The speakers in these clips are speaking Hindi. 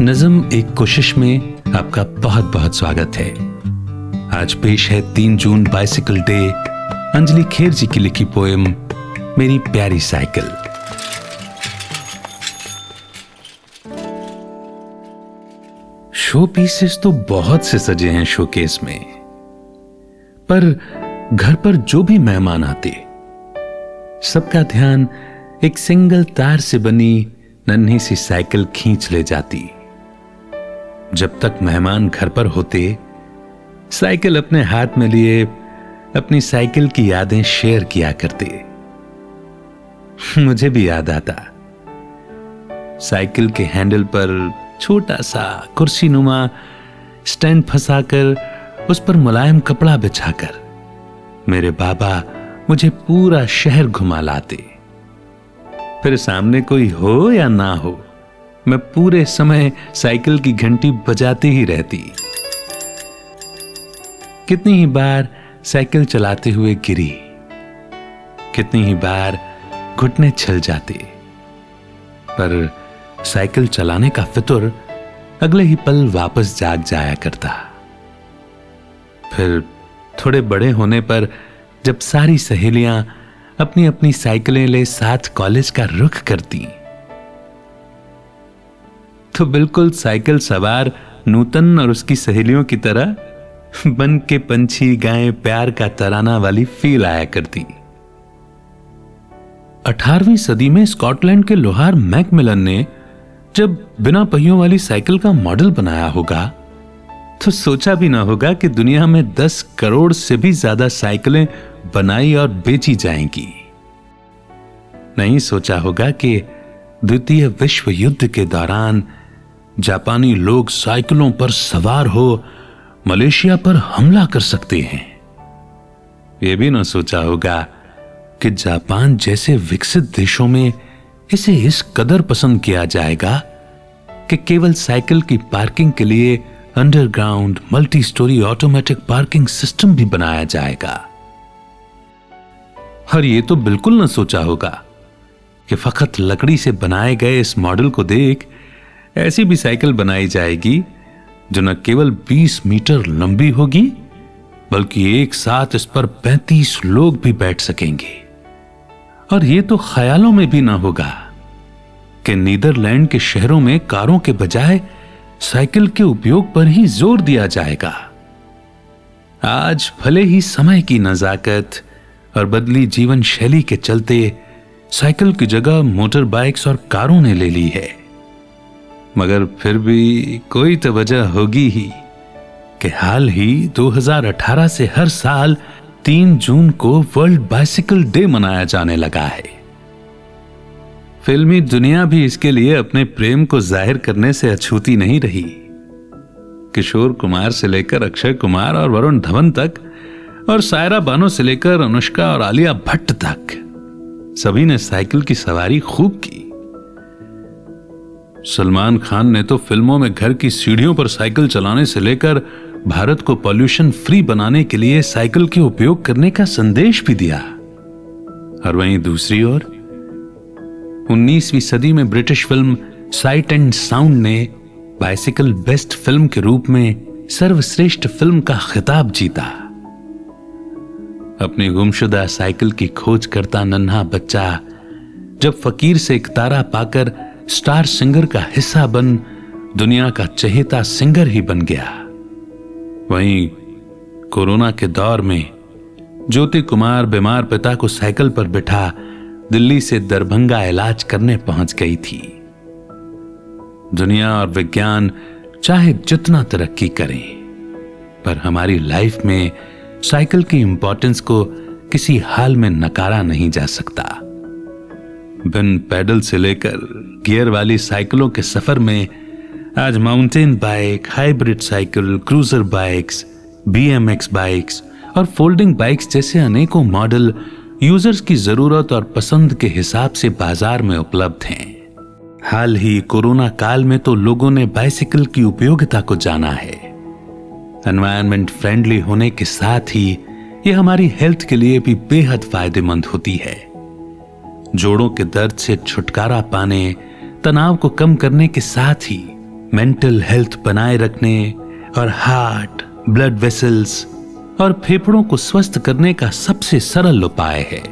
नजम एक कोशिश में आपका बहुत बहुत स्वागत है। आज पेश है तीन जून बाइसिकल डे, अंजलि खेर जी की लिखी पोएम, मेरी प्यारी साइकिल। शो पीसेस तो बहुत से सजे हैं शोकेस में, पर घर पर जो भी मेहमान आते, सबका ध्यान एक सिंगल तार से बनी नन्ही सी साइकिल खींच ले जाती। जब तक मेहमान घर पर होते, साइकिल अपने हाथ में लिए, अपनी साइकिल की यादें शेयर किया करते। मुझे भी याद आता। साइकिल के हैंडल पर छोटा सा कुर्सी नुमा स्टैंड फंसाकर उस पर मुलायम कपड़ा बिछाकर, मेरे बाबा मुझे पूरा शहर घुमा लाते। फिर सामने कोई हो या ना हो मैं पूरे समय साइकिल की घंटी बजाती ही रहती। कितनी ही बार साइकिल चलाते हुए गिरी, कितनी ही बार घुटने छल जाते। पर साइकिल चलाने का फितुर अगले ही पल वापस जाग जाया करता। फिर थोड़े बड़े होने पर जब सारी सहेलियाँ अपनी अपनी साइकिलें ले साथ कॉलेज का रुख करती तो बिल्कुल साइकिल सवार नूतन और उसकी सहेलियों की तरह बन के पंछी गाय प्यार का तराना वाली फील आया करती। अठारहवीं सदी में स्कॉटलैंड के लोहार मैकमिलन ने जब बिना पहियों वाली साइकिल का मॉडल बनाया होगा तो सोचा भी ना होगा कि दुनिया में दस करोड़ से भी ज़्यादा साइकिलें बनाई और बेची जाएँगी। नहीं सोचा होगा कि द्वितीय विश्व युद्ध के दौरान जापानी लोग साइकिलों पर सवार हो मलेशिया पर हमला कर सकते हैं। यह भी ना सोचा होगा कि जापान जैसे विकसित देशों में इसे इस कदर पसंद किया जाएगा कि केवल साइकिल की पार्किंग के लिए underground multi storey automatic parking system भी बनाया जाएगा। हर ये तो बिल्कुल न सोचा होगा कि फकत लकड़ी से बनाए गए इस मॉडल को देख ऐसी भी साइकिल बनाई जाएगी जो न केवल 20 मीटर लंबी होगी, बल्कि एक साथ इस पर 35 लोग भी बैठ सकेंगे। और ये तो ख्यालों में भी ना होगा कि नीदरलैंड के शहरों में कारों के बजाय साइकिल के उपयोग पर ही ज़ोर दिया जाएगा। आज भले ही समय की नजाकत और बदली जीवन शैली के चलते साइकिल की जगह मोटर बाइक्स और कारों ने ले ली है। मगर फिर भी कोई तो वजह होगी ही कि हाल ही 2018 से हर साल तीन जून को वर्ल्ड बाइसिकल डे मनाया जाने लगा है। फिल्मी दुनिया भी इसके लिए अपने प्रेम को ज़ाहिर करने से अछूती नहीं रही। किशोर कुमार से लेकर अक्षय कुमार और वरुण धवन तक और सायरा बानो से लेकर अनुष्का और आलिया भट्ट तक, सभी ने साइकिल की सवारी खूब की। सलमान खान ने तो फ़िल्मों में घर की सीढ़ियों पर साइकिल चलाने से लेकर भारत को पॉल्यूशन फ्री बनाने के लिए साइकिल के उपयोग करने का संदेश भी दिया। और वहीं दूसरी ओर 19वीं सदी में British film sight and sound ने बाइसिकल बेस्ट फ़िल्म के रूप में सर्वश्रेष्ठ फ़िल्म का खिताब जीता। अपनी गुमशुदा साइकिल की खोज करता नन्हा बच्चा जब फकीर से एक तारा पाकर स्टार सिंगर का हिस्सा बन, दुनिया का चहेता सिंगर ही बन गया। वहीं कोरोना के दौर में ज्योति कुमार बीमार पिता को साइकिल पर बिठा, दिल्ली से दरभंगा इलाज करने पहुँच गई थी। दुनिया और विज्ञान चाहे जितना तरक्की करें, पर हमारी लाइफ में साइकिल की इंपॉर्टेंस को किसी हाल में नकारा नहीं जा सकता। बिन पैडल से लेकर गियर वाली साइकिलों के सफ़र में आज mountain bike, hybrid cycle, cruiser bikes, BMX bikes और फोल्डिंग बाइक्स जैसे अनेकों मॉडल यूज़र्स की ज़रूरत और पसंद के हिसाब से बाज़ार में उपलब्ध हैं। हाल ही कोरोना काल में तो लोगों ने बाइसिकल की उपयोगिता को जाना है। एनवायरमेंट फ्रेंडली होने के साथ ही यह हमारी हेल्थ के लिए भी बेहद फ़ायदेमंद होती है। जोड़ों के दर्द से छुटकारा पाने, तनाव को कम करने के साथ ही मेंटल हेल्थ बनाए रखने और हार्ट, ब्लड वेसल्स और फेफड़ों को स्वस्थ करने का सबसे सरल उपाय है।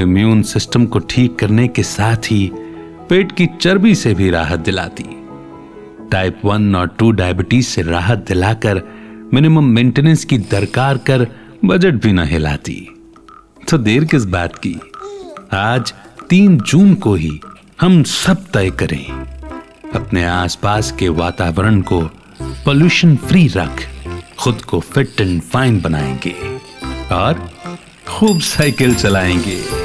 इम्यून सिस्टम को ठीक करने के साथ ही पेट की चर्बी से भी राहत दिलाती। टाइप वन और टू डायबिटीज़ से राहत दिलाकर मिनिमम मेंटेनेंस की दरकार कर बजट भी न हिलाती। तो देर किस बात की? आज तीन जून को ही हम सब तय करें। अपने आसपास के वातावरण को पोल्यूशन फ्री रख, खुद को फिट एंड फाइन बनाएँगे और खूब साइकिल चलाएँगे।